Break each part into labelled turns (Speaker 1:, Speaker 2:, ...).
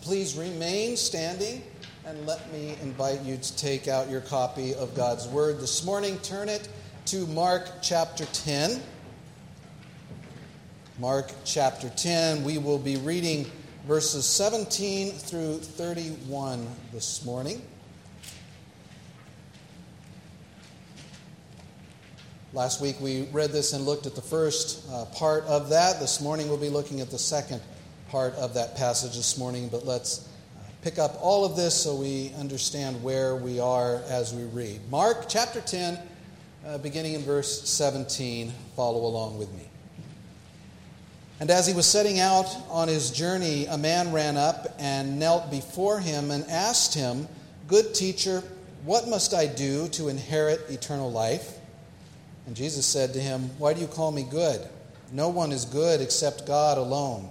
Speaker 1: please remain standing and let me invite you to take out your copy of God's Word this morning. Turn it to Mark chapter 10. Mark chapter 10. We will be reading verses 17 through 31 this morning. Last week we read this and looked at the first uh, part of that. This morning we'll be looking at the second part of that passage this morning, but let's uh, pick up all of this so we understand where we are as we read. Mark chapter 10, uh, beginning in verse 17. Follow along with me. And as he was setting out on his journey, a man ran up and knelt before him and asked him, Good teacher, what must I do to inherit eternal life? And Jesus said to him, Why do you call me good? No one is good except God alone.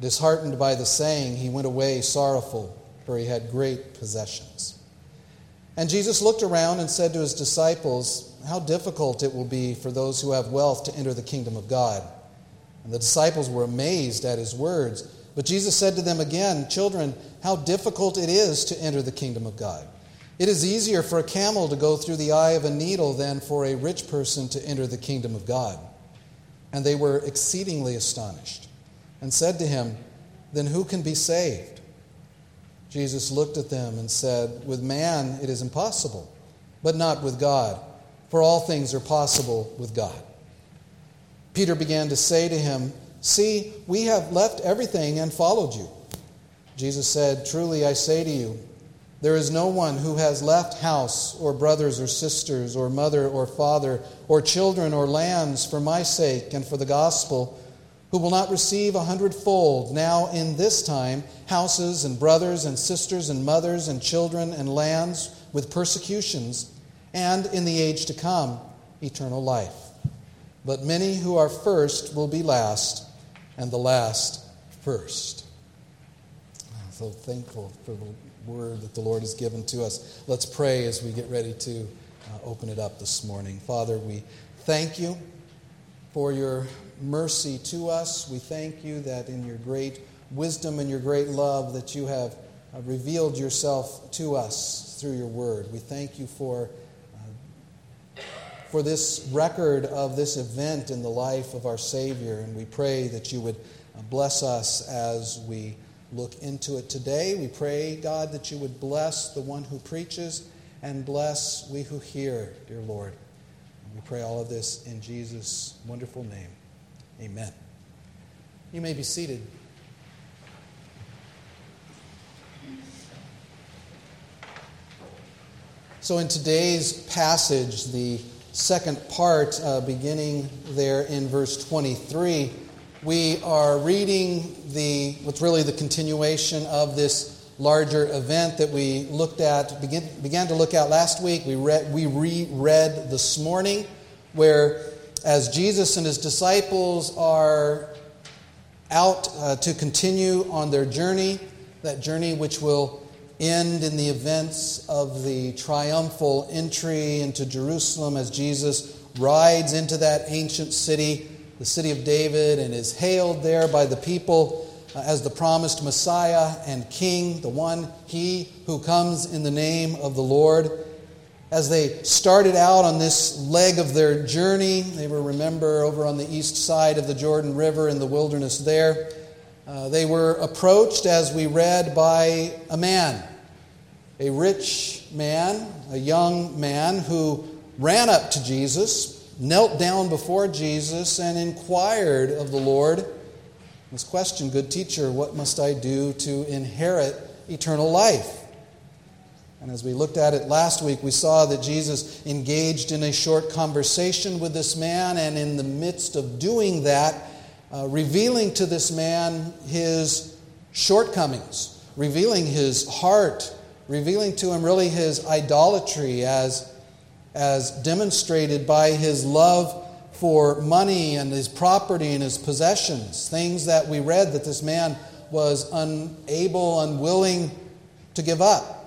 Speaker 1: Disheartened by the saying, he went away sorrowful, for he had great possessions. And Jesus looked around and said to his disciples, How difficult it will be for those who have wealth to enter the kingdom of God. And the disciples were amazed at his words. But Jesus said to them again, Children, how difficult it is to enter the kingdom of God. It is easier for a camel to go through the eye of a needle than for a rich person to enter the kingdom of God. And they were exceedingly astonished and said to him, Then who can be saved? Jesus looked at them and said, With man it is impossible, but not with God, for all things are possible with God. Peter began to say to him, See, we have left everything and followed you. Jesus said, Truly I say to you, there is no one who has left house, or brothers, or sisters, or mother, or father, or children, or lands for my sake and for the gospel, who will not receive a hundredfold now in this time houses, and brothers, and sisters, and mothers, and children, and lands with persecutions, and in the age to come, eternal life. But many who are first will be last, and the last first. I'm so thankful for the word that the Lord has given to us. Let's pray as we get ready to uh, open it up this morning. Father, we thank you for your mercy to us. We thank you that in your great wisdom and your great love that you have uh, revealed yourself to us through your word. We thank you for uh, for this record of this event in the life of our Savior, and we pray that you would uh, bless us as we look into it today. We pray, God, that you would bless the one who preaches and bless we who hear, dear Lord. We pray all of this in Jesus' wonderful name. Amen. You may be seated. So, in today's passage, the second part, uh, beginning there in verse 23, we are reading the what's really the continuation of this larger event that we looked at begin, began to look at last week we read we reread this morning where as jesus and his disciples are out uh, to continue on their journey that journey which will end in the events of the triumphal entry into jerusalem as jesus rides into that ancient city the city of David and is hailed there by the people uh, as the promised Messiah and King, the one he who comes in the name of the Lord. As they started out on this leg of their journey, they were, remember, over on the east side of the Jordan River in the wilderness there. Uh, they were approached, as we read, by a man, a rich man, a young man who ran up to Jesus knelt down before Jesus and inquired of the Lord this question Good teacher, what must I do to inherit eternal life? And as we looked at it last week, we saw that Jesus engaged in a short conversation with this man, and in the midst of doing that, uh, revealing to this man his shortcomings, revealing his heart, revealing to him really his idolatry as, as demonstrated by his love for money and his property and his possessions, things that we read that this man was unable, unwilling to give up.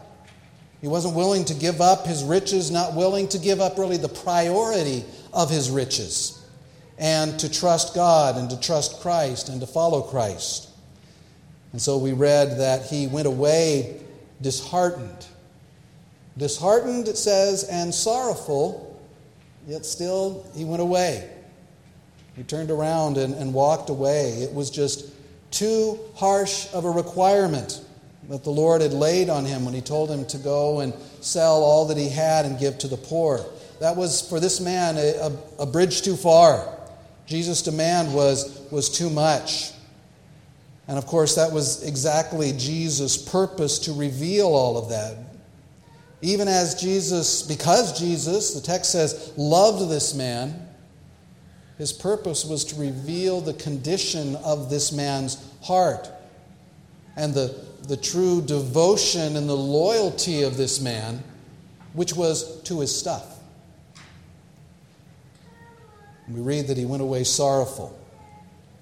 Speaker 1: He wasn't willing to give up his riches, not willing to give up really the priority of his riches, and to trust God and to trust Christ and to follow Christ. And so we read that he went away disheartened. Disheartened, it says, and sorrowful, yet still he went away. He turned around and, and walked away. It was just too harsh of a requirement that the Lord had laid on him when he told him to go and sell all that he had and give to the poor. That was, for this man, a, a, a bridge too far. Jesus' demand was, was too much. And of course, that was exactly Jesus' purpose to reveal all of that. Even as Jesus, because Jesus, the text says, loved this man, his purpose was to reveal the condition of this man's heart and the, the true devotion and the loyalty of this man, which was to his stuff. We read that he went away sorrowful.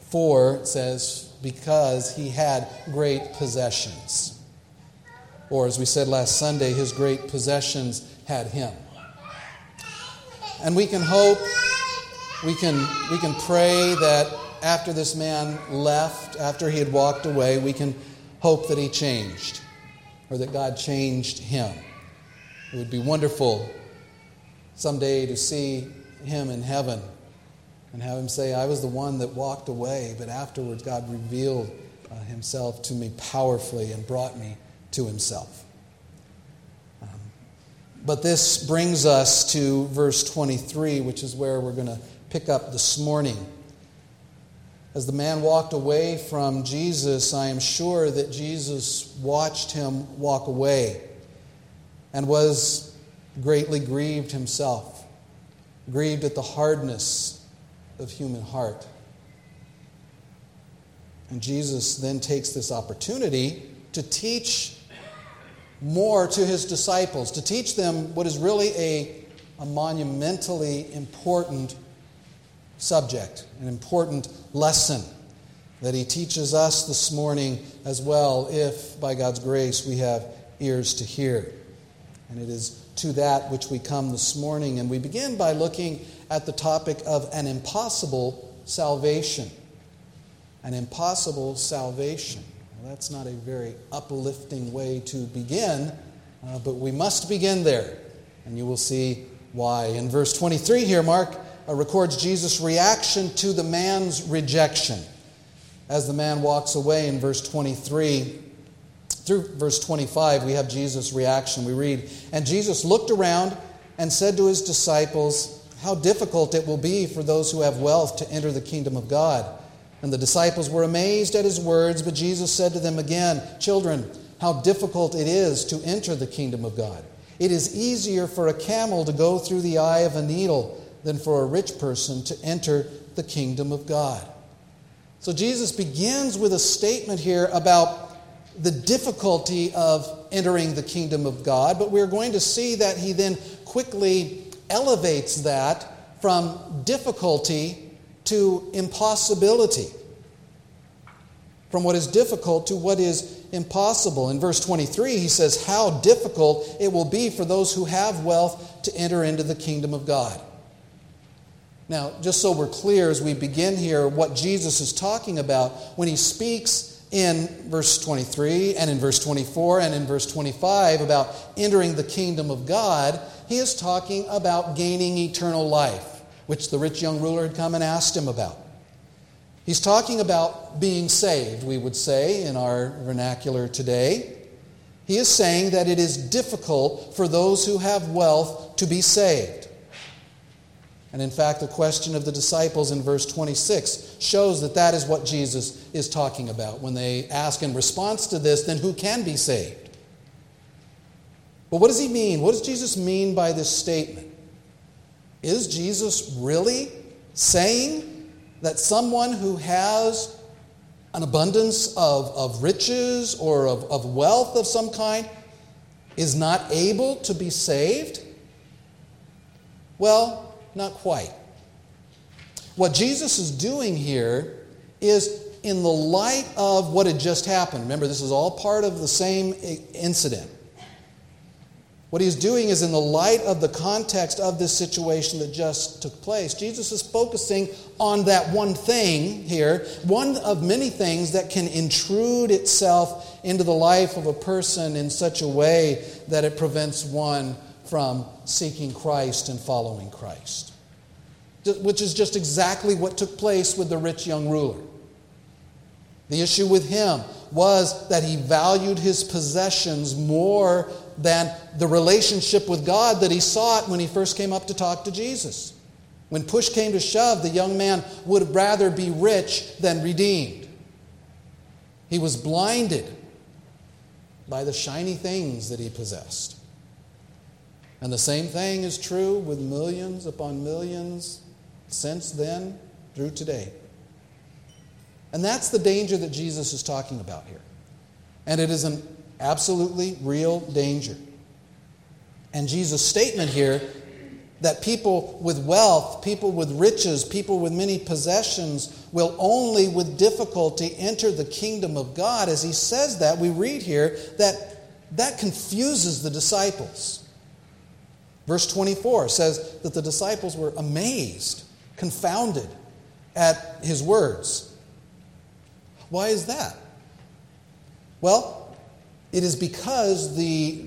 Speaker 1: For, it says, because he had great possessions. Or, as we said last Sunday, his great possessions had him. And we can hope, we can, we can pray that after this man left, after he had walked away, we can hope that he changed or that God changed him. It would be wonderful someday to see him in heaven and have him say, I was the one that walked away, but afterwards God revealed uh, himself to me powerfully and brought me to himself. Um, but this brings us to verse 23, which is where we're going to pick up this morning. As the man walked away from Jesus, I am sure that Jesus watched him walk away and was greatly grieved himself, grieved at the hardness of human heart. And Jesus then takes this opportunity to teach more to his disciples, to teach them what is really a, a monumentally important subject, an important lesson that he teaches us this morning as well, if by God's grace we have ears to hear. And it is to that which we come this morning. And we begin by looking at the topic of an impossible salvation. An impossible salvation. Well, that's not a very uplifting way to begin, uh, but we must begin there. And you will see why. In verse 23 here, Mark Uh, records Jesus' reaction to the man's rejection. As the man walks away in verse 23, through verse 25, we have Jesus' reaction. We read, And Jesus looked around and said to his disciples, how difficult it will be for those who have wealth to enter the kingdom of God. And the disciples were amazed at his words, but Jesus said to them again, Children, how difficult it is to enter the kingdom of God. It is easier for a camel to go through the eye of a needle than for a rich person to enter the kingdom of God. So Jesus begins with a statement here about the difficulty of entering the kingdom of God, but we're going to see that he then quickly elevates that from difficulty to impossibility. From what is difficult to what is impossible. In verse 23, he says, How difficult it will be for those who have wealth to enter into the kingdom of God. Now, just so we're clear as we begin here, what Jesus is talking about when he speaks in verse 23 and in verse 24 and in verse 25 about entering the kingdom of God, he is talking about gaining eternal life, which the rich young ruler had come and asked him about. He's talking about being saved, we would say in our vernacular today. He is saying that it is difficult for those who have wealth to be saved. And in fact, the question of the disciples in verse 26 shows that that is what Jesus is talking about when they ask in response to this, then who can be saved? But what does he mean? What does Jesus mean by this statement? Is Jesus really saying that someone who has an abundance of, of riches or of, of wealth of some kind is not able to be saved? Well, not quite. What Jesus is doing here is in the light of what had just happened. Remember, this is all part of the same incident. What he's doing is in the light of the context of this situation that just took place. Jesus is focusing on that one thing here, one of many things that can intrude itself into the life of a person in such a way that it prevents one from seeking Christ and following Christ. Which is just exactly what took place with the rich young ruler. The issue with him was that he valued his possessions more than the relationship with God that he sought when he first came up to talk to Jesus. When push came to shove, the young man would rather be rich than redeemed. He was blinded by the shiny things that he possessed. And the same thing is true with millions upon millions since then through today. And that's the danger that Jesus is talking about here. And it is an absolutely real danger. And Jesus' statement here that people with wealth, people with riches, people with many possessions will only with difficulty enter the kingdom of God, as he says that, we read here that that confuses the disciples. Verse 24 says that the disciples were amazed, confounded at his words. Why is that? Well, it is because the,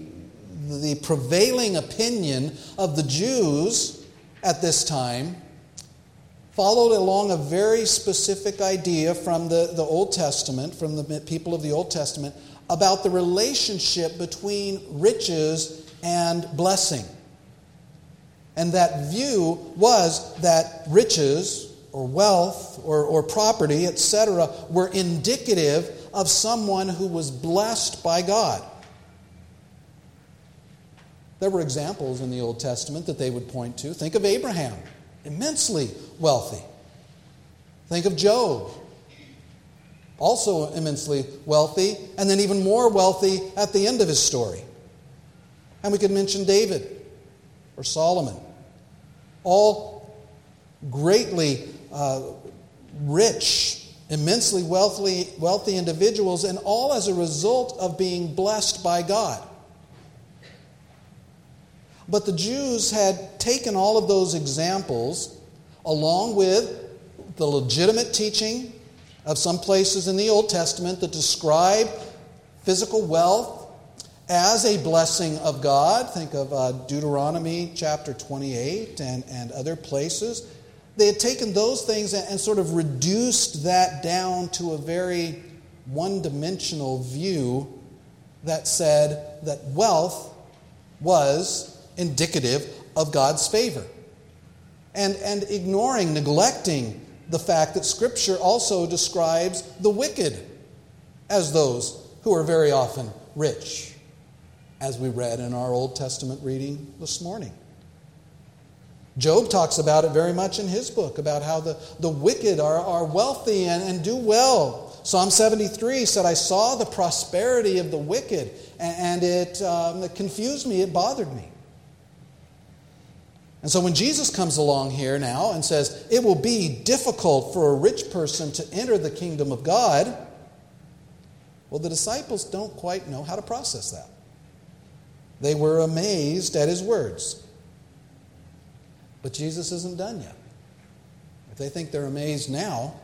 Speaker 1: the prevailing opinion of the Jews at this time followed along a very specific idea from the, the Old Testament, from the people of the Old Testament, about the relationship between riches and blessing. And that view was that riches or wealth or, or property, etc., were indicative of someone who was blessed by God. There were examples in the Old Testament that they would point to. Think of Abraham, immensely wealthy. Think of Job, also immensely wealthy, and then even more wealthy at the end of his story. And we could mention David or Solomon, all greatly uh, rich immensely wealthy, wealthy individuals, and all as a result of being blessed by God. But the Jews had taken all of those examples along with the legitimate teaching of some places in the Old Testament that describe physical wealth as a blessing of God. Think of uh, Deuteronomy chapter 28 and, and other places they had taken those things and, sort of reduced that down to a very one dimensional view that said that wealth was indicative of God's favor. And, and ignoring, neglecting the fact that Scripture also describes the wicked as those who are very often rich, as we read in our Old Testament reading this morning. Job talks about it very much in his book, about how the, the wicked are, are wealthy and, and do well. Psalm 73 said, I saw the prosperity of the wicked, and, and it, um, it confused me, it bothered me. And so when Jesus comes along here now and says, it will be difficult for a rich person to enter the kingdom of God, well, the disciples don't quite know how to process that. They were amazed at his words. But Jesus isn't done yet. If they think they're amazed now,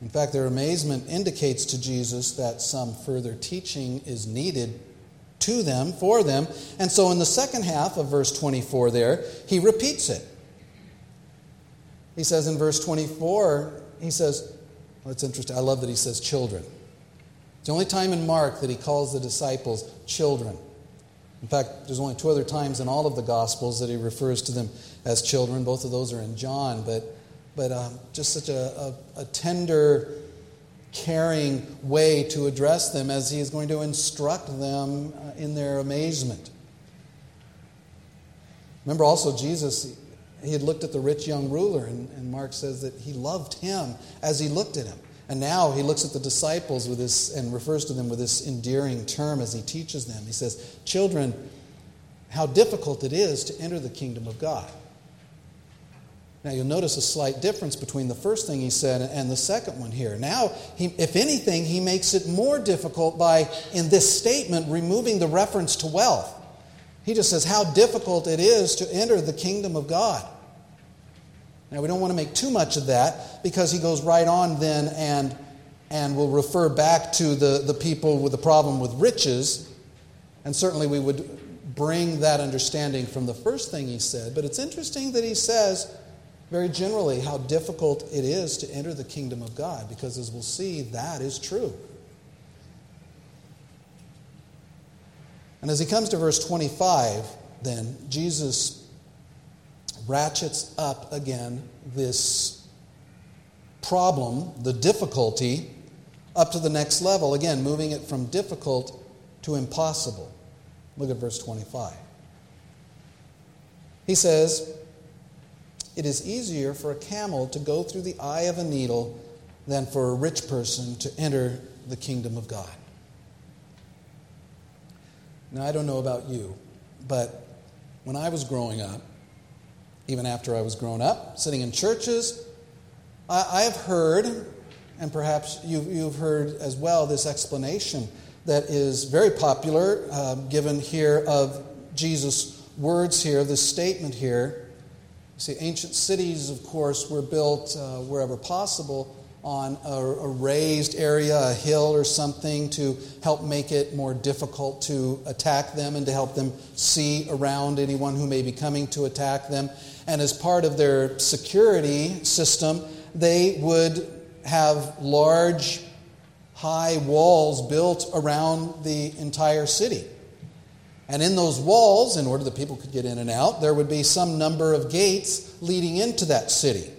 Speaker 1: in fact, their amazement indicates to Jesus that some further teaching is needed to them, for them. And so in the second half of verse 24 there, he repeats it. He says in verse 24, he says, well, it's interesting. I love that he says children. It's the only time in Mark that he calls the disciples children. In fact, there's only two other times in all of the Gospels that he refers to them as children. Both of those are in John, but, but um, just such a, a, a tender, caring way to address them as he is going to instruct them uh, in their amazement. Remember also, Jesus, he had looked at the rich young ruler, and, and Mark says that he loved him as he looked at him. And now he looks at the disciples with this and refers to them with this endearing term as he teaches them. He says, Children, how difficult it is to enter the kingdom of God. Now you'll notice a slight difference between the first thing he said and the second one here. Now, he, if anything, he makes it more difficult by, in this statement, removing the reference to wealth. He just says how difficult it is to enter the kingdom of God. Now, we don't want to make too much of that because he goes right on then and, and will refer back to the, the people with the problem with riches. And certainly we would bring that understanding from the first thing he said. But it's interesting that he says, very generally, how difficult it is to enter the kingdom of God because, as we'll see, that is true. And as he comes to verse 25, then, Jesus ratchets up again this problem, the difficulty, up to the next level. Again, moving it from difficult to impossible. Look at verse 25. He says, It is easier for a camel to go through the eye of a needle than for a rich person to enter the kingdom of God. Now, I don't know about you, but when I was growing up, even after I was grown up, sitting in churches, I, have heard, and perhaps you, you've heard as well, this explanation that is very popular, uh, given here of Jesus' words here, this statement here. See, ancient cities, of course, were built uh, wherever possible on a, a, raised area, a hill or something, to help make it more difficult to attack them and to help them see around anyone who may be coming to attack them. And as part of their security system, they would have large, high walls built around the entire city. And in those walls, in order that people could get in and out, there would be some number of gates leading into that city.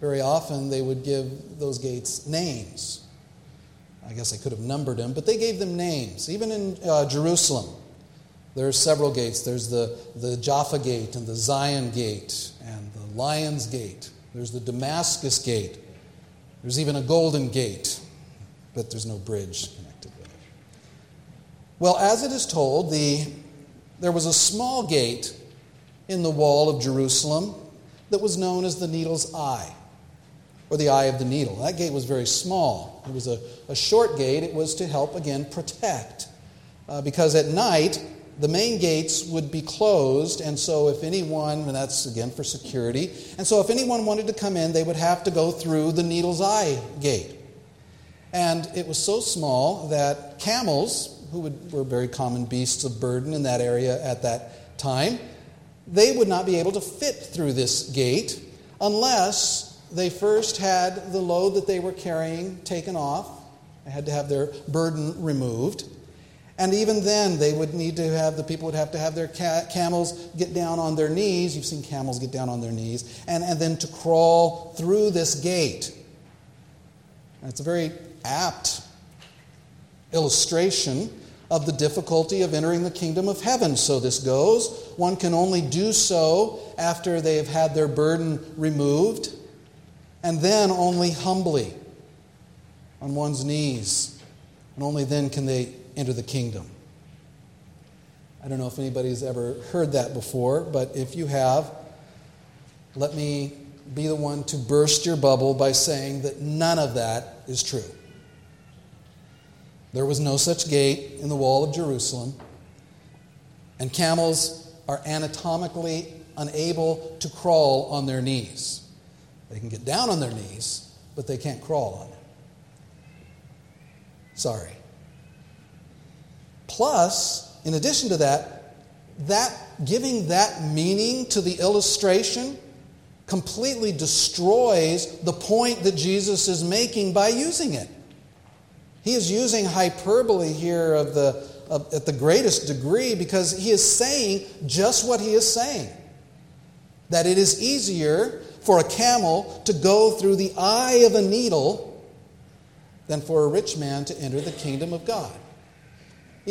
Speaker 1: Very often they would give those gates names. I guess they could have numbered them, but they gave them names. Even in uh, Jerusalem, there are several gates. There's the, the Jaffa Gate and the Zion Gate and the Lion's Gate. There's the Damascus Gate. There's even a Golden Gate, but there's no bridge connected with it. Well, as it is told, the, there was a small gate in the wall of Jerusalem that was known as the Needle's Eye or the eye of the needle. That gate was very small. It was a, a short gate. It was to help, again, protect. Uh, because at night, the main gates would be closed, and so if anyone, and that's again for security, and so if anyone wanted to come in, they would have to go through the needle's eye gate. And it was so small that camels, who would, were very common beasts of burden in that area at that time, they would not be able to fit through this gate unless they first had the load that they were carrying taken off. They had to have their burden removed. And even then, they would need to have, the people would have to have their ca- camels get down on their knees. You've seen camels get down on their knees. And, and then to crawl through this gate. And it's a very apt illustration of the difficulty of entering the kingdom of heaven. So this goes. One can only do so after they have had their burden removed and then only humbly on one's knees. And only then can they enter the kingdom. I don't know if anybody's ever heard that before, but if you have, let me be the one to burst your bubble by saying that none of that is true. There was no such gate in the wall of Jerusalem, and camels are anatomically unable to crawl on their knees. They can get down on their knees, but they can't crawl on them. Sorry. Plus, in addition to that, that giving that meaning to the illustration completely destroys the point that Jesus is making by using it. He is using hyperbole here of the, of, at the greatest degree because he is saying just what he is saying. That it is easier for a camel to go through the eye of a needle than for a rich man to enter the kingdom of God.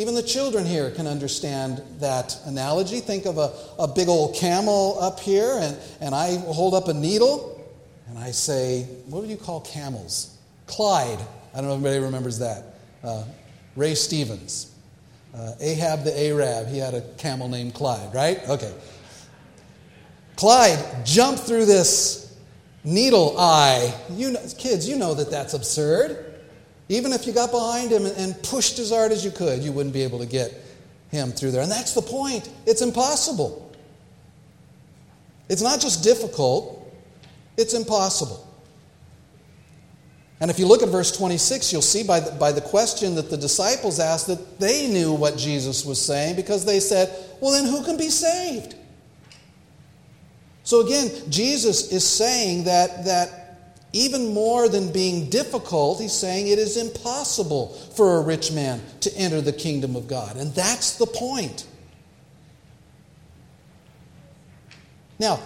Speaker 1: Even the children here can understand that analogy. Think of a, a big old camel up here, and, and I hold up a needle, and I say, What would you call camels? Clyde. I don't know if anybody remembers that. Uh, Ray Stevens. Uh, Ahab the Arab, he had a camel named Clyde, right? Okay. Clyde jumped through this needle eye. You know, kids, you know that that's absurd. Even if you got behind him and pushed as hard as you could, you wouldn't be able to get him through there. And that's the point. It's impossible. It's not just difficult, it's impossible. And if you look at verse 26, you'll see by the, by the question that the disciples asked that they knew what Jesus was saying because they said, Well, then who can be saved? So again, Jesus is saying that, that even more than being difficult, he's saying it is impossible for a rich man to enter the kingdom of God. And that's the point. Now,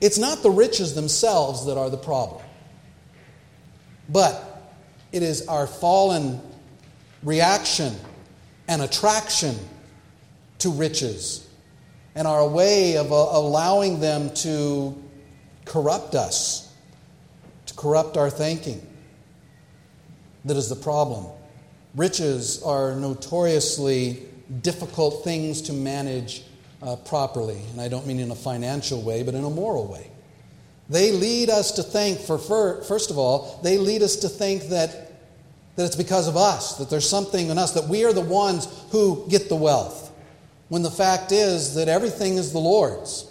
Speaker 1: it's not the riches themselves that are the problem, but it is our fallen reaction and attraction to riches and our way of allowing them to corrupt us corrupt our thinking. That is the problem. Riches are notoriously difficult things to manage uh, properly, and I don't mean in a financial way, but in a moral way. They lead us to think, for first of all, they lead us to think that, that it's because of us, that there's something in us, that we are the ones who get the wealth. When the fact is that everything is the Lord's,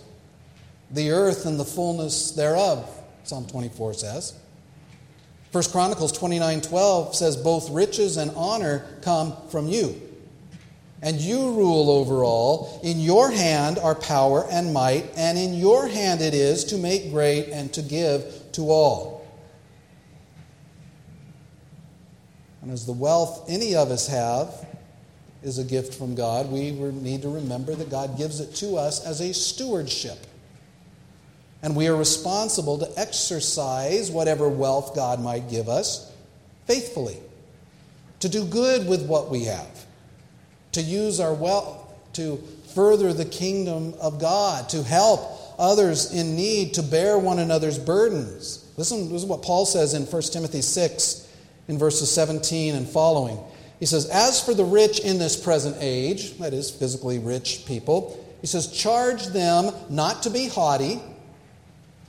Speaker 1: the earth and the fullness thereof. Psalm 24 says. 1 Chronicles 29:12 says both riches and honor come from you. And you rule over all. In your hand are power and might, and in your hand it is to make great and to give to all. And as the wealth any of us have is a gift from God, we need to remember that God gives it to us as a stewardship. And we are responsible to exercise whatever wealth God might give us faithfully, to do good with what we have, to use our wealth to further the kingdom of God, to help others in need, to bear one another's burdens. Listen, this is what Paul says in 1 Timothy 6, in verses 17 and following. He says, As for the rich in this present age, that is, physically rich people, he says, Charge them not to be haughty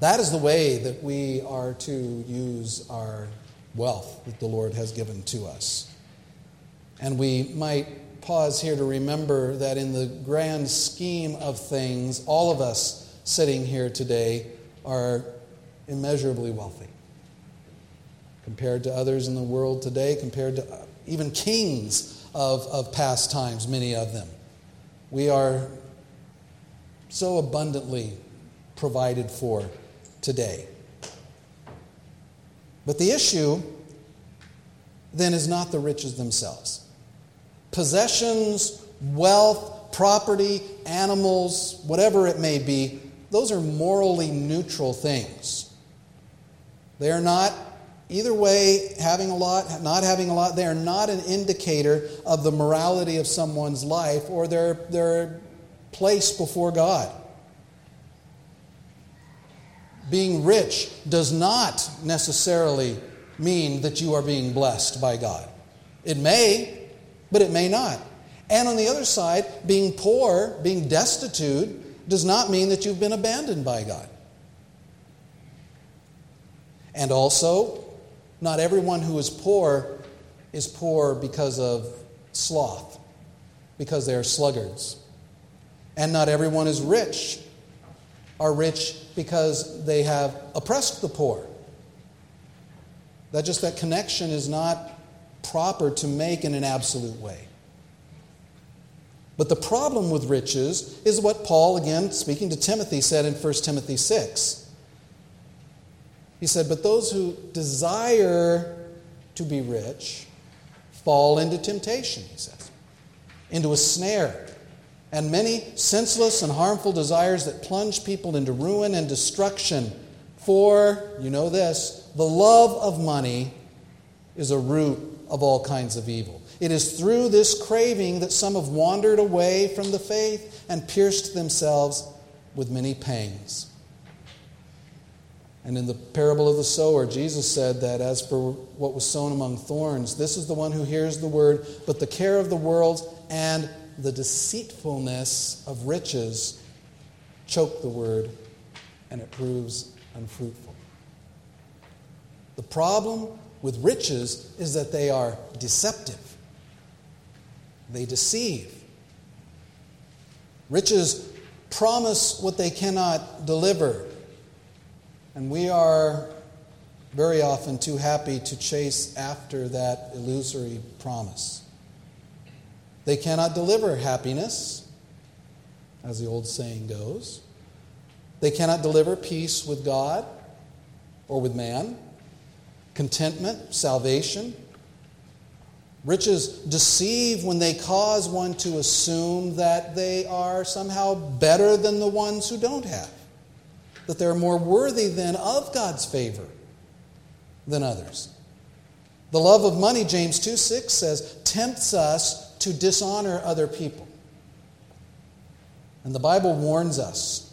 Speaker 1: That is the way that we are to use our wealth that the Lord has given to us. And we might pause here to remember that in the grand scheme of things, all of us sitting here today are immeasurably wealthy compared to others in the world today, compared to uh, even kings of, of past times, many of them. We are so abundantly provided for today. But the issue then is not the riches themselves. Possessions, wealth, property, animals, whatever it may be, those are morally neutral things. They are not, either way, having a lot, not having a lot, they are not an indicator of the morality of someone's life or their, their place before God being rich does not necessarily mean that you are being blessed by God. It may, but it may not. And on the other side, being poor, being destitute, does not mean that you've been abandoned by God. And also, not everyone who is poor is poor because of sloth, because they are sluggards. And not everyone is rich, are rich because they have oppressed the poor. That just that connection is not proper to make in an absolute way. But the problem with riches is what Paul, again speaking to Timothy, said in 1 Timothy 6. He said, But those who desire to be rich fall into temptation, he says, into a snare, and many senseless and harmful desires that plunge people into ruin and destruction. For, you know this, the love of money is a root of all kinds of evil. It is through this craving that some have wandered away from the faith and pierced themselves with many pangs. And in the parable of the sower, Jesus said that as for what was sown among thorns, this is the one who hears the word, but the care of the world and the deceitfulness of riches choke the word, and it proves unfruitful. The problem with riches is that they are deceptive, they deceive. Riches promise what they cannot deliver. And we are very often too happy to chase after that illusory promise. They cannot deliver happiness, as the old saying goes. They cannot deliver peace with God or with man, contentment, salvation. Riches deceive when they cause one to assume that they are somehow better than the ones who don't have that they're more worthy than of God's favor than others. The love of money, James 2 6 says, tempts us to dishonor other people. And the Bible warns us.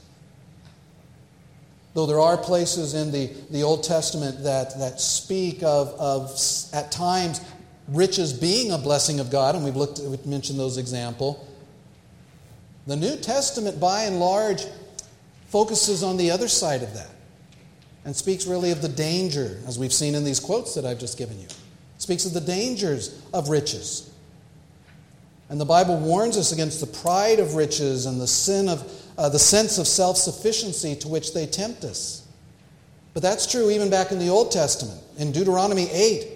Speaker 1: Though there are places in the, the Old Testament that, that speak of, of, at times, riches being a blessing of God, and we've looked, we've mentioned those examples. The New Testament, by and large, focuses on the other side of that and speaks really of the danger, as we've seen in these quotes that I've just given you. Speaks of the dangers of riches. And the Bible warns us against the pride of riches and the sin of uh, the sense of self-sufficiency to which they tempt us. But that's true even back in the Old Testament. In Deuteronomy 8,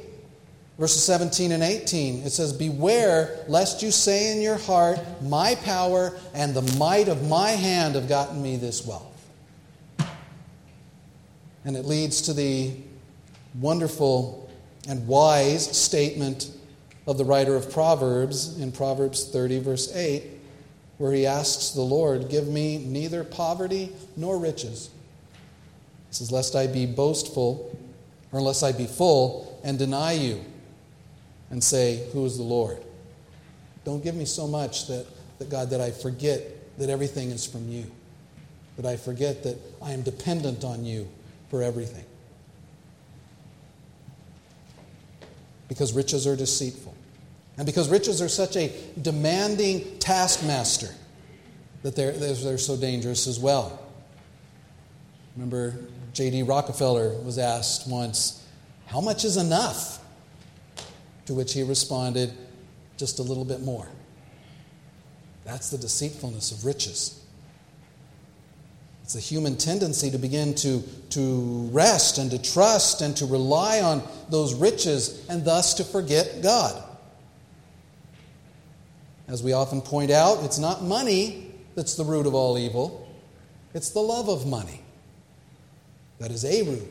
Speaker 1: verses 17 and 18, it says, Beware lest you say in your heart, My power and the might of my hand have gotten me this wealth. And it leads to the wonderful and wise statement of the writer of Proverbs in Proverbs 30, verse 8, where he asks the Lord, Give me neither poverty nor riches. He says, Lest I be boastful, or unless I be full and deny you and say, Who is the Lord? Don't give me so much that, that God, that I forget that everything is from you, that I forget that I am dependent on you for everything. Because riches are deceitful. And because riches are such a demanding taskmaster that they're, they're so dangerous as well. Remember, J.D. Rockefeller was asked once, How much is enough? To which he responded, Just a little bit more. That's the deceitfulness of riches. It's a human tendency to begin to, to rest and to trust and to rely on those riches and thus to forget God. As we often point out, it's not money that's the root of all evil, it's the love of money that is a root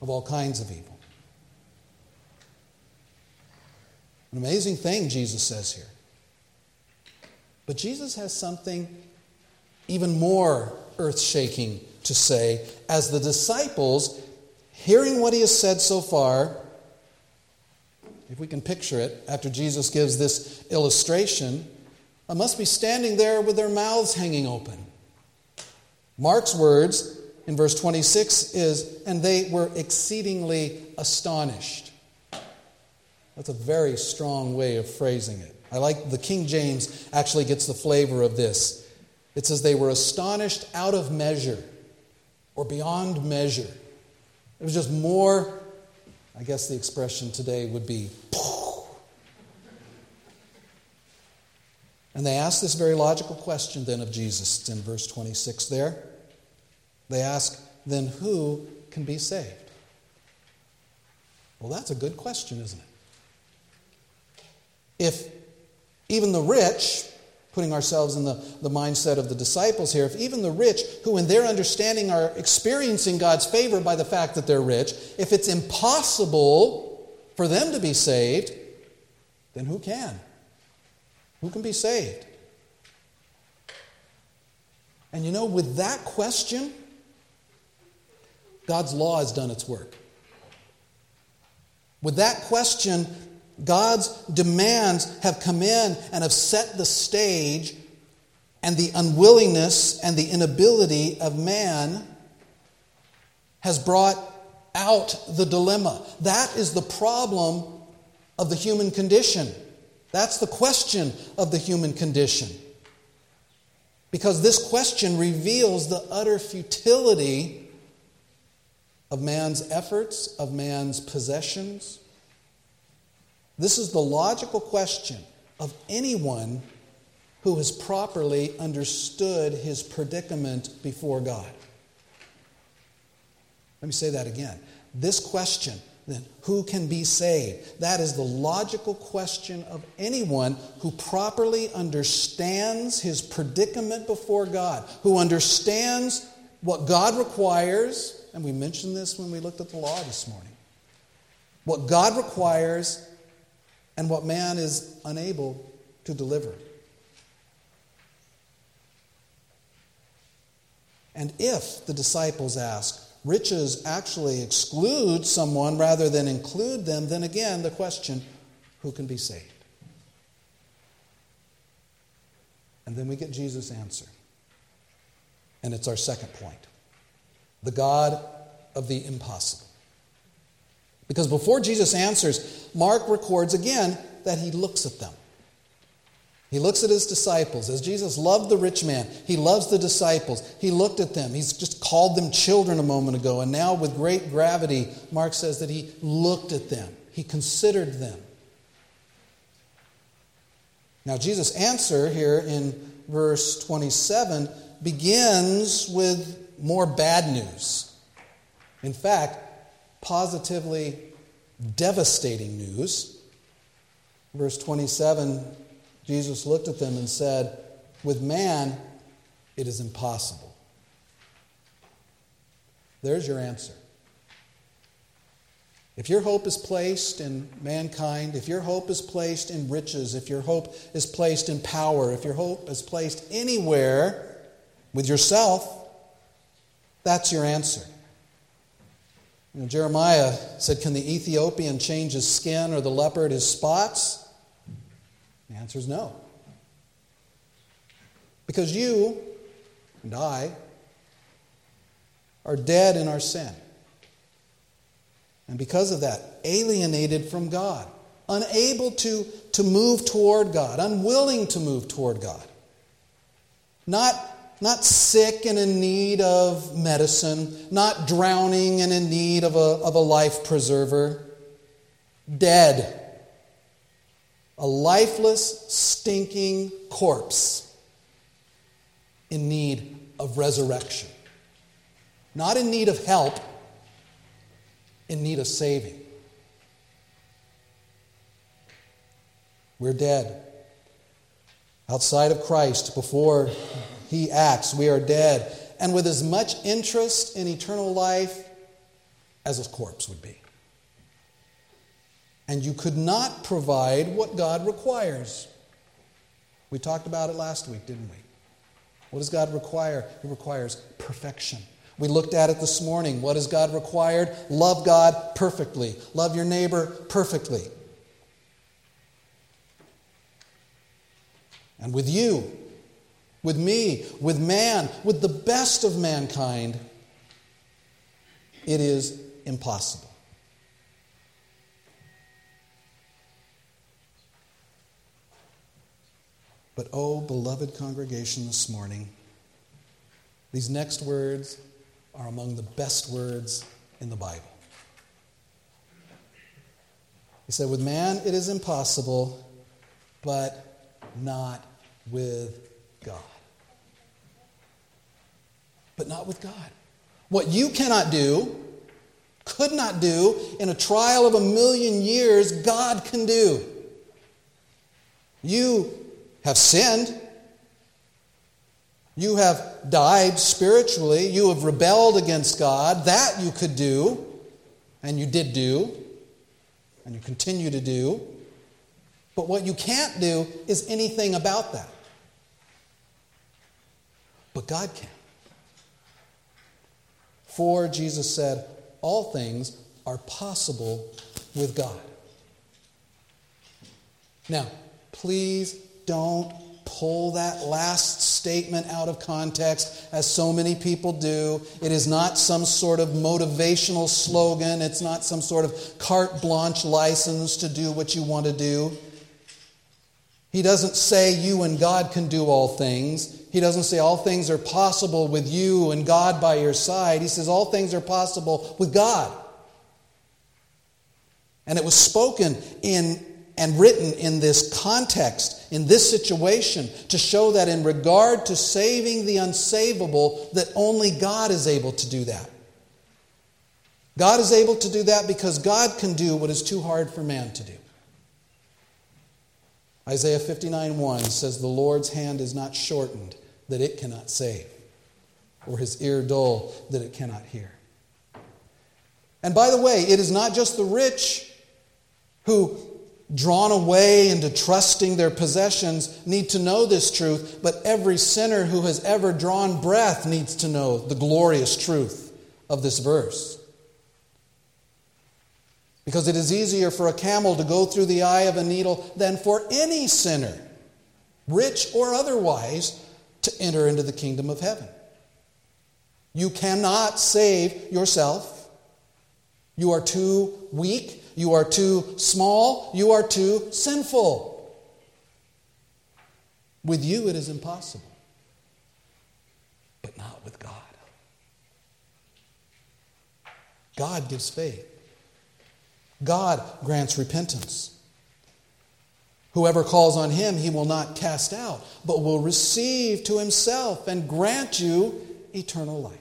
Speaker 1: of all kinds of evil. An amazing thing Jesus says here. But Jesus has something even more earth shaking to say as the disciples, hearing what he has said so far, if we can picture it, after Jesus gives this illustration, I must be standing there with their mouths hanging open. Mark's words in verse 26 is, and they were exceedingly astonished. That's a very strong way of phrasing it. I like the King James actually gets the flavor of this. It says they were astonished out of measure or beyond measure. It was just more, I guess the expression today would be, and they ask this very logical question then of Jesus. In verse 26 there. They ask, then who can be saved? Well, that's a good question, isn't it? If even the rich putting ourselves in the, the mindset of the disciples here, if even the rich, who in their understanding are experiencing God's favor by the fact that they're rich, if it's impossible for them to be saved, then who can? Who can be saved? And you know, with that question, God's law has done its work. With that question, God's demands have come in and have set the stage, and the unwillingness and the inability of man has brought out the dilemma. That is the problem of the human condition. That's the question of the human condition. Because this question reveals the utter futility of man's efforts, of man's possessions, this is the logical question of anyone who has properly understood his predicament before God. Let me say that again. This question, then, who can be saved? That is the logical question of anyone who properly understands his predicament before God, who understands what God requires, and we mentioned this when we looked at the law this morning. What God requires and what man is unable to deliver. And if, the disciples ask, riches actually exclude someone rather than include them, then again the question who can be saved? And then we get Jesus' answer. And it's our second point the God of the impossible. Because before Jesus answers, Mark records again that he looks at them. He looks at his disciples. As Jesus loved the rich man, he loves the disciples. He looked at them. He's just called them children a moment ago. And now, with great gravity, Mark says that he looked at them, he considered them. Now, Jesus' answer here in verse 27 begins with more bad news. In fact, positively devastating news. Verse 27 Jesus looked at them and said, With man, it is impossible. There's your answer. If your hope is placed in mankind, if your hope is placed in riches, if your hope is placed in power, if your hope is placed anywhere with yourself, that's your answer. You know, Jeremiah said, Can the Ethiopian change his skin or the leopard his spots? The answer is no. Because you and I are dead in our sin. And because of that, alienated from God, unable to, to move toward God, unwilling to move toward God. Not not sick and in need of medicine, not drowning and in need of a, of a life preserver, dead. A lifeless, stinking corpse in need of resurrection. Not in need of help, in need of saving. We're dead. Outside of Christ, before he acts. We are dead. And with as much interest in eternal life as a corpse would be. And you could not provide what God requires. We talked about it last week, didn't we? What does God require? He requires perfection. We looked at it this morning. What does God require? Love God perfectly. Love your neighbor perfectly. And with you, with me, with man, with the best of mankind, it is impossible. But, oh, beloved congregation, this morning, these next words are among the best words in the Bible. He said, With man it is impossible, but not with God but not with God. What you cannot do, could not do in a trial of a million years, God can do. You have sinned. You have died spiritually. You have rebelled against God. That you could do, and you did do, and you continue to do. But what you can't do is anything about that. But God can. For Jesus said, All things are possible with God. Now, please don't pull that last statement out of context, as so many people do. It is not some sort of motivational slogan, it's not some sort of carte blanche license to do what you want to do. He doesn't say you and God can do all things. He doesn't say all things are possible with you and God by your side. He says all things are possible with God. And it was spoken in and written in this context, in this situation, to show that in regard to saving the unsavable, that only God is able to do that. God is able to do that because God can do what is too hard for man to do. Isaiah 59 1 says, The Lord's hand is not shortened that it cannot save, or his ear dull that it cannot hear. And by the way, it is not just the rich who, drawn away into trusting their possessions, need to know this truth, but every sinner who has ever drawn breath needs to know the glorious truth of this verse. Because it is easier for a camel to go through the eye of a needle than for any sinner, rich or otherwise, to enter into the kingdom of heaven. You cannot save yourself. You are too weak. You are too small. You are too sinful. With you, it is impossible, but not with God. God gives faith. God grants repentance. Whoever calls on him, he will not cast out, but will receive to himself and grant you eternal life.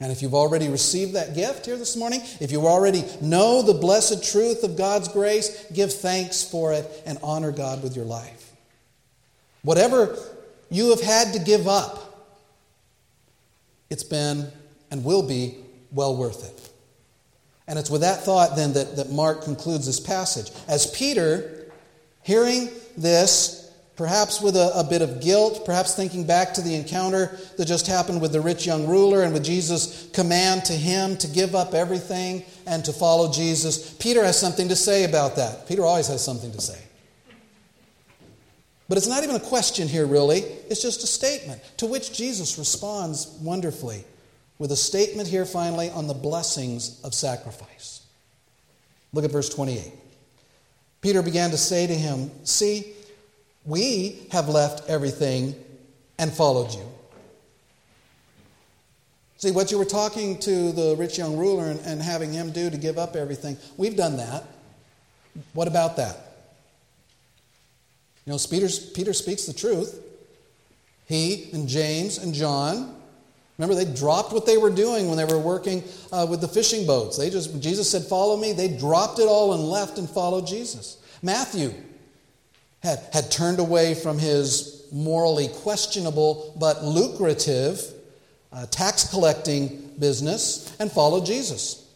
Speaker 1: And if you've already received that gift here this morning, if you already know the blessed truth of God's grace, give thanks for it and honor God with your life. Whatever you have had to give up, it's been and will be well worth it. And it's with that thought then that, that Mark concludes this passage. As Peter, hearing this, perhaps with a, a, bit of guilt, perhaps thinking back to the encounter that just happened with the rich young ruler and with Jesus' command to him to give up everything and to follow Jesus, Peter has something to say about that. Peter always has something to say. But it's not even a question here, really. It's just a statement to which Jesus responds wonderfully with a statement here finally on the blessings of sacrifice. Look at verse 28. Peter began to say to him, See, we have left everything and followed you. See, what you were talking to the rich young ruler and, and having him do to give up everything, we've done that. What about that? You know, Peter, Peter speaks the truth. He and James and John Remember, they dropped what they were doing when they were working uh, with the fishing boats. They just, Jesus said, Follow me. They dropped it all and left and followed Jesus. Matthew had, had turned away from his morally questionable but lucrative uh, tax collecting business and followed Jesus.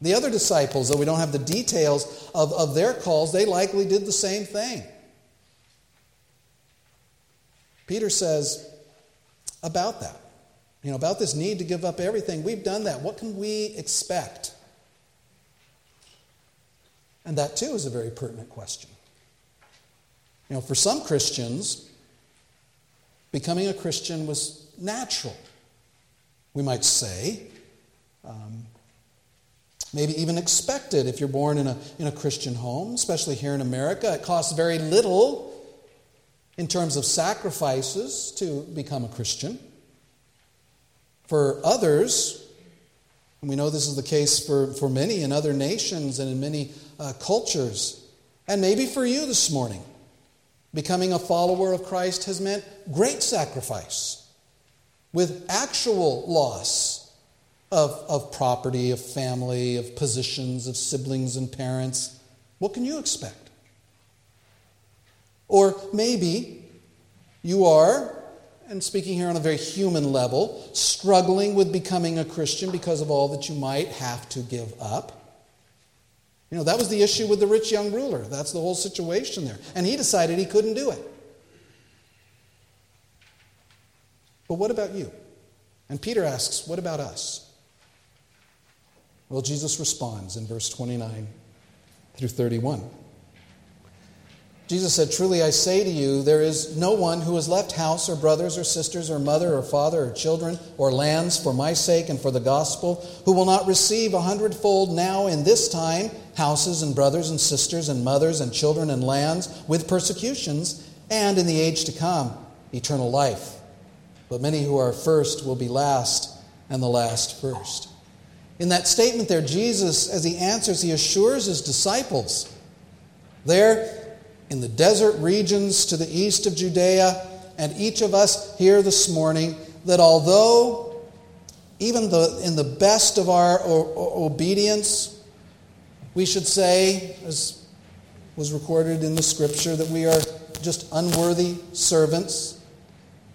Speaker 1: The other disciples, though we don't have the details of, of their calls, they likely did the same thing. Peter says about that. You know, about this need to give up everything, we've done that. What can we expect? And that, too, is a very pertinent question. You know, for some Christians, becoming a Christian was natural, we might say. Um, maybe even expected if you're born in a, in a Christian home, especially here in America. It costs very little in terms of sacrifices to become a Christian. For others, we know this is the case for, for many in other nations and in many uh, cultures, and maybe for you this morning, becoming a follower of Christ has meant great sacrifice with actual loss of, of property, of family, of positions, of siblings and parents. What can you expect? Or maybe You are, and speaking here on a very human level, struggling with becoming a Christian because of all that you might have to give up. You know, that was the issue with the rich young ruler. That's the whole situation there. And he decided he couldn't do it. But what about you? And Peter asks, What about us? Well, Jesus responds in verse 29 through 31. Jesus said, Truly I say to you, there is no one who has left house or brothers or sisters or mother or father or children or lands for my sake and for the gospel who will not receive a hundredfold now in this time houses and brothers and sisters and mothers and children and lands with persecutions and in the age to come eternal life. But many who are first will be last and the last first. In that statement there, Jesus, as he answers, he assures his disciples there in the desert regions to the east of Judea, and each of us here this morning, that although even the, in the best of our obedience, we should say, as was recorded in the scripture, that we are just unworthy servants.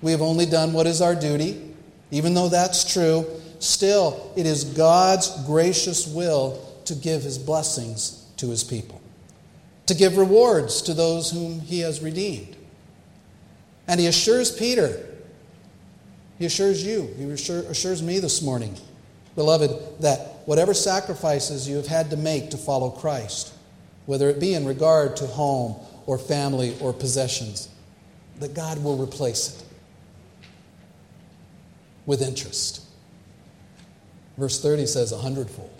Speaker 1: We have only done what is our duty. Even though that's true, still it is God's gracious will to give his blessings to his people to give rewards to those whom he has redeemed. And he assures Peter, he assures you, he assures me this morning, beloved, that whatever sacrifices you have had to make to follow Christ, whether it be in regard to home or family or possessions, that God will replace it with interest. Verse 30 says a hundredfold.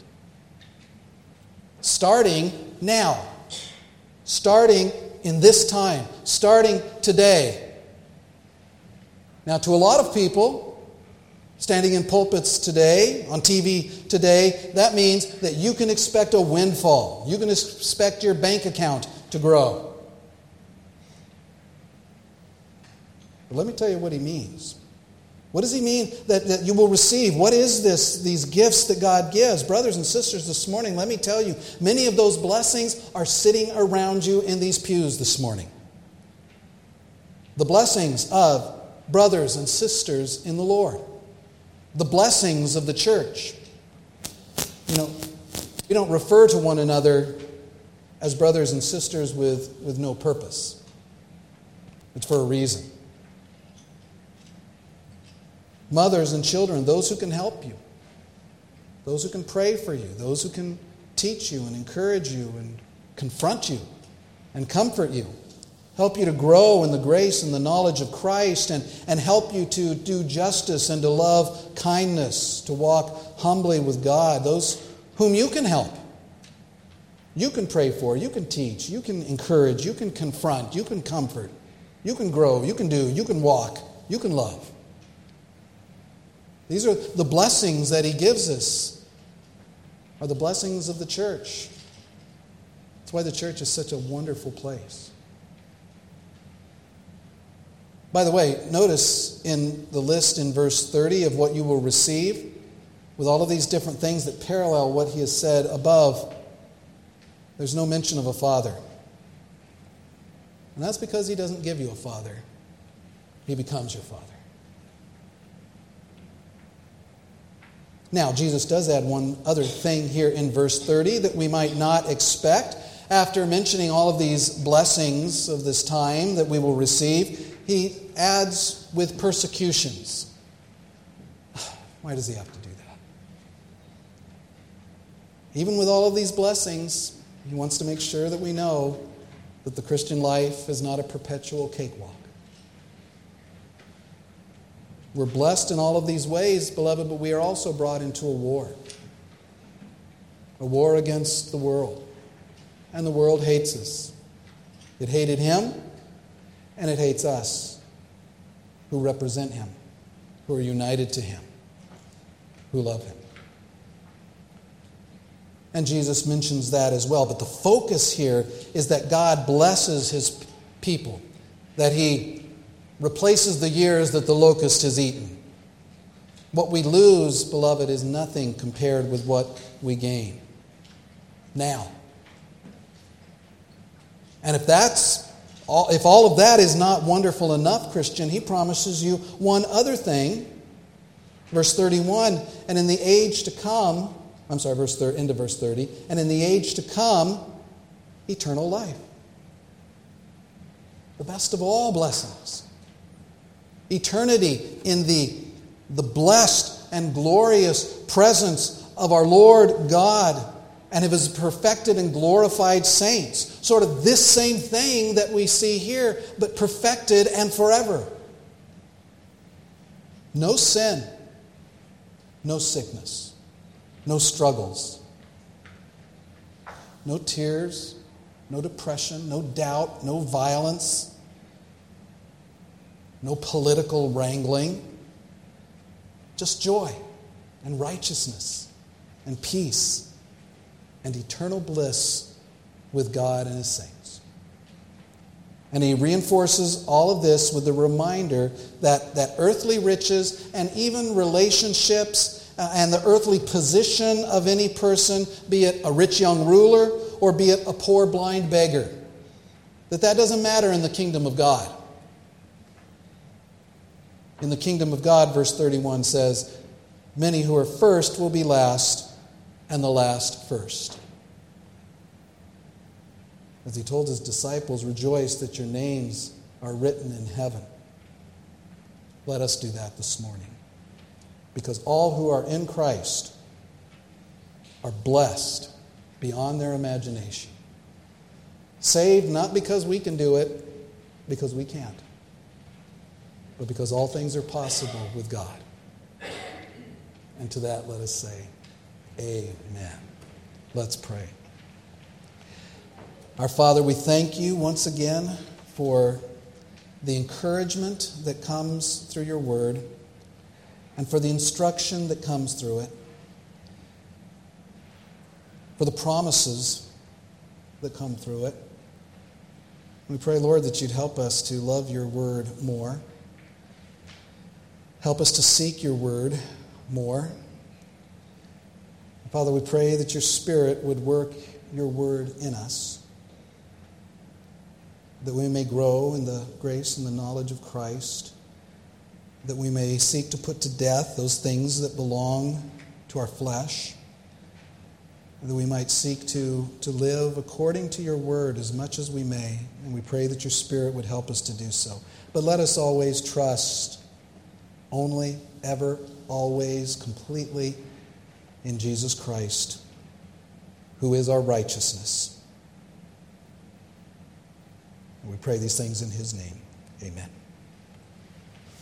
Speaker 1: Starting now starting in this time, starting today. Now, to a lot of people, standing in pulpits today, on TV today, that means that you can expect a windfall. You can expect your bank account to grow. But let me tell you what he means. What does he mean that, that you will receive? What is this, these gifts that God gives? Brothers and sisters, this morning, let me tell you, many of those blessings are sitting around you in these pews this morning. The blessings of brothers and sisters in the Lord, the blessings of the church. You know, we don't refer to one another as brothers and sisters with, with no purpose, it's for a reason mothers and children, those who can help you, those who can pray for you, those who can teach you and encourage you and confront you and comfort you, help you to grow in the grace and the knowledge of Christ, and, and help you to do justice and to love kindness, to walk humbly with God, those whom you can help. You can pray for, you can teach, you can encourage, you can confront, you can comfort, you can grow, you can do, you can walk, you can love. These are the blessings that he gives us, are the blessings of the church. That's why the church is such a wonderful place. By the way, notice in the list in verse 30 of what you will receive, with all of these different things that parallel what he has said above, there's no mention of a father. And that's because he doesn't give you a father, he becomes your father. Now, Jesus does add one other thing here in verse 30 that we might not expect. After mentioning all of these blessings of this time that we will receive, he adds with persecutions. Why does he have to do that? Even with all of these blessings, he wants to make sure that we know that the Christian life is not a perpetual cakewalk. We're blessed in all of these ways, beloved, but we are also brought into a war a war against the world. And the world hates us. It hated him, and it hates us who represent him, who are united to him, who love him. And Jesus mentions that as well. But the focus here is that God blesses his people, that he replaces the years that the locust has eaten. What we lose, beloved, is nothing compared with what we gain now. And if that's all, if all of that is not wonderful enough, Christian, he promises you one other thing. Verse 31 And in the age to come, I'm sorry, verse thir- into verse 30, and in the age to come, eternal life. The best of all blessings. Eternity in the, the blessed and glorious presence of our Lord God and of his perfected and glorified saints. Sort of this same thing that we see here, but perfected and forever. No sin, no sickness, no struggles, no tears, no depression, no doubt, no violence, no political wrangling, just joy and righteousness and peace and eternal bliss with God and His saints. And he reinforces all of this with the reminder that, that earthly riches and even relationships uh, and the earthly position of any person, be it a rich young ruler or be it a poor blind beggar, that that doesn't matter in the kingdom of God. In the kingdom of God, verse 31 says, Many who are first will be last, and the last first. As he told his disciples, Rejoice that your names are written in heaven. Let us do that this morning. Because all who are in Christ are blessed beyond their imagination. Saved not because we can do it, because we can't, but because all things are possible with God. And to that, let us say, Amen. Let's pray. Our Father, we thank you once again for the encouragement that comes through your word and for the instruction that comes through it, for the promises that come through it. We pray, Lord, that you'd help us to love your word more. Help us to seek your word more. Father, we pray that your Spirit would work your word in us, that we may grow in the grace and the knowledge of Christ, that we may seek to put to death those things that belong to our flesh, that we might seek to, to live according to your word as much as we may, and we pray that your Spirit would help us to do so. But let us always trust only, ever, always, completely in Jesus Christ, who is our righteousness. we pray these things in his name. Amen.